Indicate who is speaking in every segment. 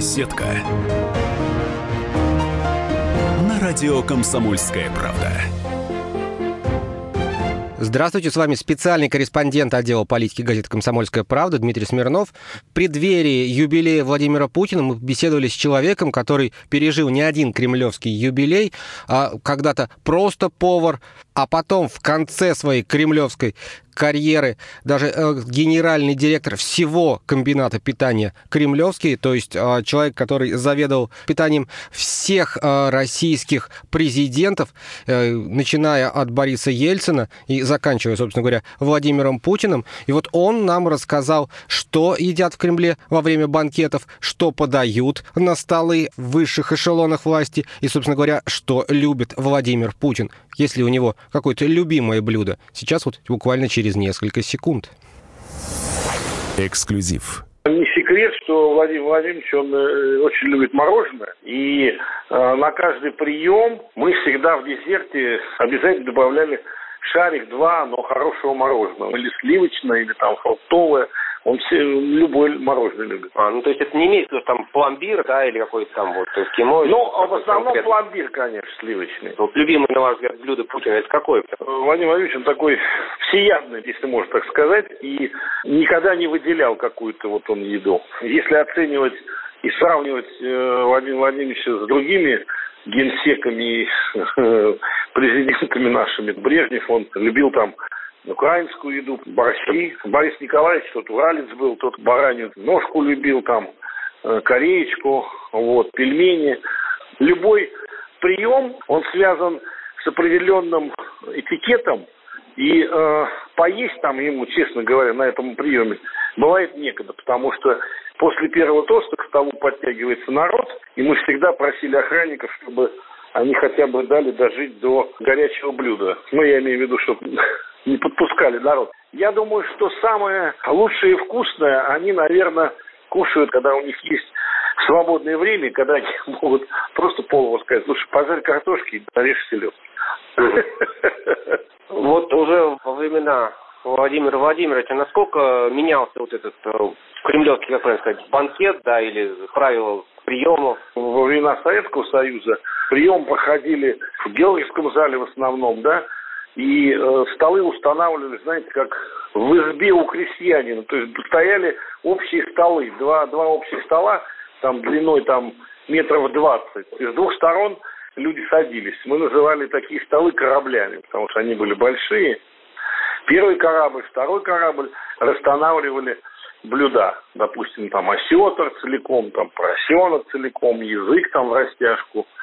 Speaker 1: Беседка. На радио «Комсомольская правда».
Speaker 2: Здравствуйте, с вами специальный корреспондент отдела политики газеты «Комсомольская правда» Дмитрий Смирнов. В преддверии юбилея Владимира Путина мы беседовали с человеком, который пережил не один кремлевский юбилей, а когда-то просто повар, а потом в конце своей кремлевской карьеры, даже э, генеральный директор всего комбината питания Кремлевский, то есть э, человек, который заведовал питанием всех э, российских президентов, э, начиная от Бориса Ельцина и заканчивая, собственно говоря, Владимиром Путиным. И вот он нам рассказал, что едят в Кремле во время банкетов, что подают на столы в высших эшелонах власти и, собственно говоря, что любит Владимир Путин, если у него какое-то любимое блюдо. Сейчас вот буквально через несколько секунд.
Speaker 1: Эксклюзив.
Speaker 3: Не секрет, что Владимир Владимирович, он э, очень любит мороженое. И э, на каждый прием мы всегда в десерте обязательно добавляли шарик два, но хорошего мороженого. Или сливочное, или там фруктовое. Он все, любой мороженое любит.
Speaker 4: А, ну, то есть это не имеется там пломбир, да, или какой-то там вот эскимо?
Speaker 3: Ну, а в основном пломбир, конечно, сливочный.
Speaker 4: Вот любимый, на ваш взгляд, блюдо Путина, это какое?
Speaker 3: Владимир Владимирович, он такой всеядный, если можно так сказать, и никогда не выделял какую-то вот он еду. Если оценивать и сравнивать э, Владимира Владимировича с другими генсеками и президентами нашими, Брежнев, он любил там украинскую еду, борщи. Борис Николаевич, тот уралец был, тот баранью ножку любил, там, э, кореечку, вот, пельмени. Любой прием, он связан с определенным этикетом, и э, поесть там ему, честно говоря, на этом приеме бывает некогда, потому что после первого тоста к столу подтягивается народ, и мы всегда просили охранников, чтобы они хотя бы дали дожить до горячего блюда. Ну, я имею в виду, чтобы не подпускали народ. Я думаю, что самое лучшее и вкусное они, наверное, кушают, когда у них есть свободное время, когда они могут просто полову сказать, слушай, пожарь картошки и нарежь селедки.
Speaker 4: Вот уже во времена Владимира Владимировича, насколько менялся вот этот э, кремлевский, как правильно сказать, банкет, да, или правила приемов?
Speaker 3: Во времена Советского Союза прием проходили в Георгиевском зале в основном, да, и э, столы устанавливали, знаете, как в избе у крестьянина. То есть стояли общие столы, два, два общих стола, там длиной там метров двадцать. С двух сторон люди садились. Мы называли такие столы кораблями, потому что они были большие. Первый корабль, второй корабль расстанавливали блюда. Допустим, там осетр целиком, там поросенок целиком, язык там в растяжку –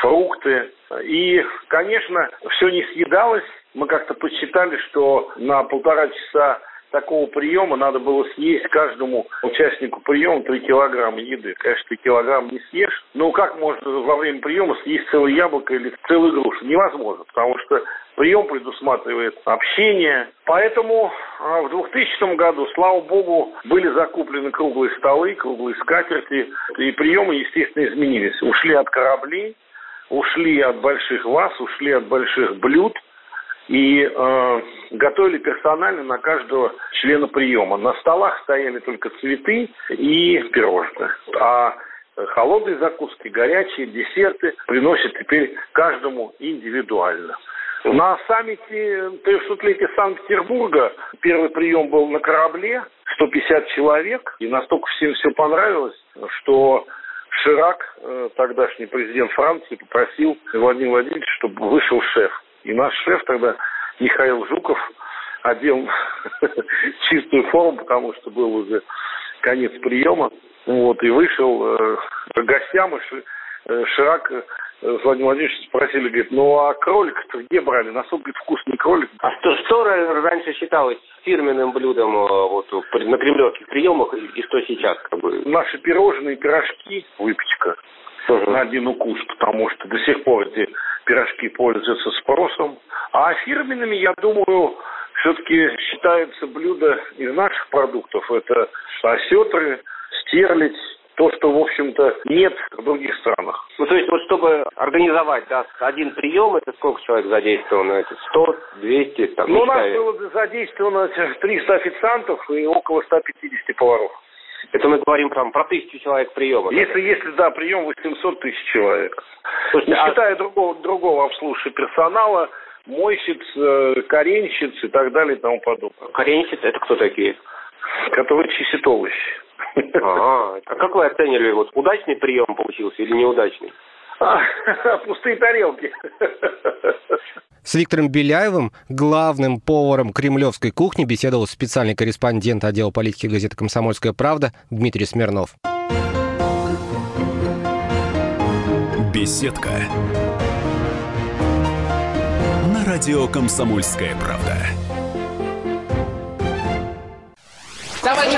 Speaker 3: фрукты. И, конечно, все не съедалось. Мы как-то посчитали, что на полтора часа такого приема надо было съесть каждому участнику приема 3 килограмма еды. Конечно, 3 килограмма не съешь. Но как можно во время приема съесть целое яблоко или целую грушу? Невозможно, потому что прием предусматривает общение. Поэтому а, в 2000 году, слава богу, были закуплены круглые столы, круглые скатерти, и приемы, естественно, изменились. Ушли от кораблей, ушли от больших ваз, ушли от больших блюд и э, готовили персонально на каждого члена приема. На столах стояли только цветы и пирожные. А холодные закуски, горячие, десерты приносят теперь каждому индивидуально. На саммите 300-летия Санкт-Петербурга первый прием был на корабле, 150 человек, и настолько всем все понравилось, что Ширак, э, тогдашний президент Франции, попросил Владимира Владимировича, чтобы вышел шеф. И наш шеф тогда, Михаил Жуков, одел чистую форму, потому что был уже конец приема. Вот, и вышел э, гостям, и э, Ширак с Владимиром Владимировичем спросили, говорит, ну а кролик-то где брали? Насколько говорит, вкусный кролик?
Speaker 4: А что, что раньше считалось фирменным блюдом э, вот, на кремлевских приемах и что сейчас? Как бы?
Speaker 3: Наши пирожные, пирожки, выпечка uh на один укус, потому что до сих пор эти пирожки пользуются спросом. А фирменными, я думаю, все-таки считаются блюда из наших продуктов. Это осетры, стерлядь, то, что, в общем-то, нет в других странах.
Speaker 4: Ну, то есть, вот чтобы организовать да, один прием, это сколько человек задействовано? Это 100, 200? Там,
Speaker 3: ну, у нас было задействовано 300 официантов и около 150 поваров.
Speaker 4: Это мы говорим там про тысячу человек приема.
Speaker 3: Если, если да, прием 800 тысяч человек. Слушайте, Не а... считая другого, другого обслуживающего персонала, мойщиц, э, коренщиц и так далее и тому подобное.
Speaker 4: Коренщицы это кто такие?
Speaker 3: Которые чистят овощи.
Speaker 4: А, а как вы оценили, вот удачный прием получился или неудачный?
Speaker 3: А, пустые тарелки.
Speaker 2: С Виктором Беляевым, главным поваром кремлевской кухни, беседовал специальный корреспондент отдела политики газеты «Комсомольская правда» Дмитрий Смирнов.
Speaker 1: Беседка. На радио «Комсомольская правда».
Speaker 5: Товарищ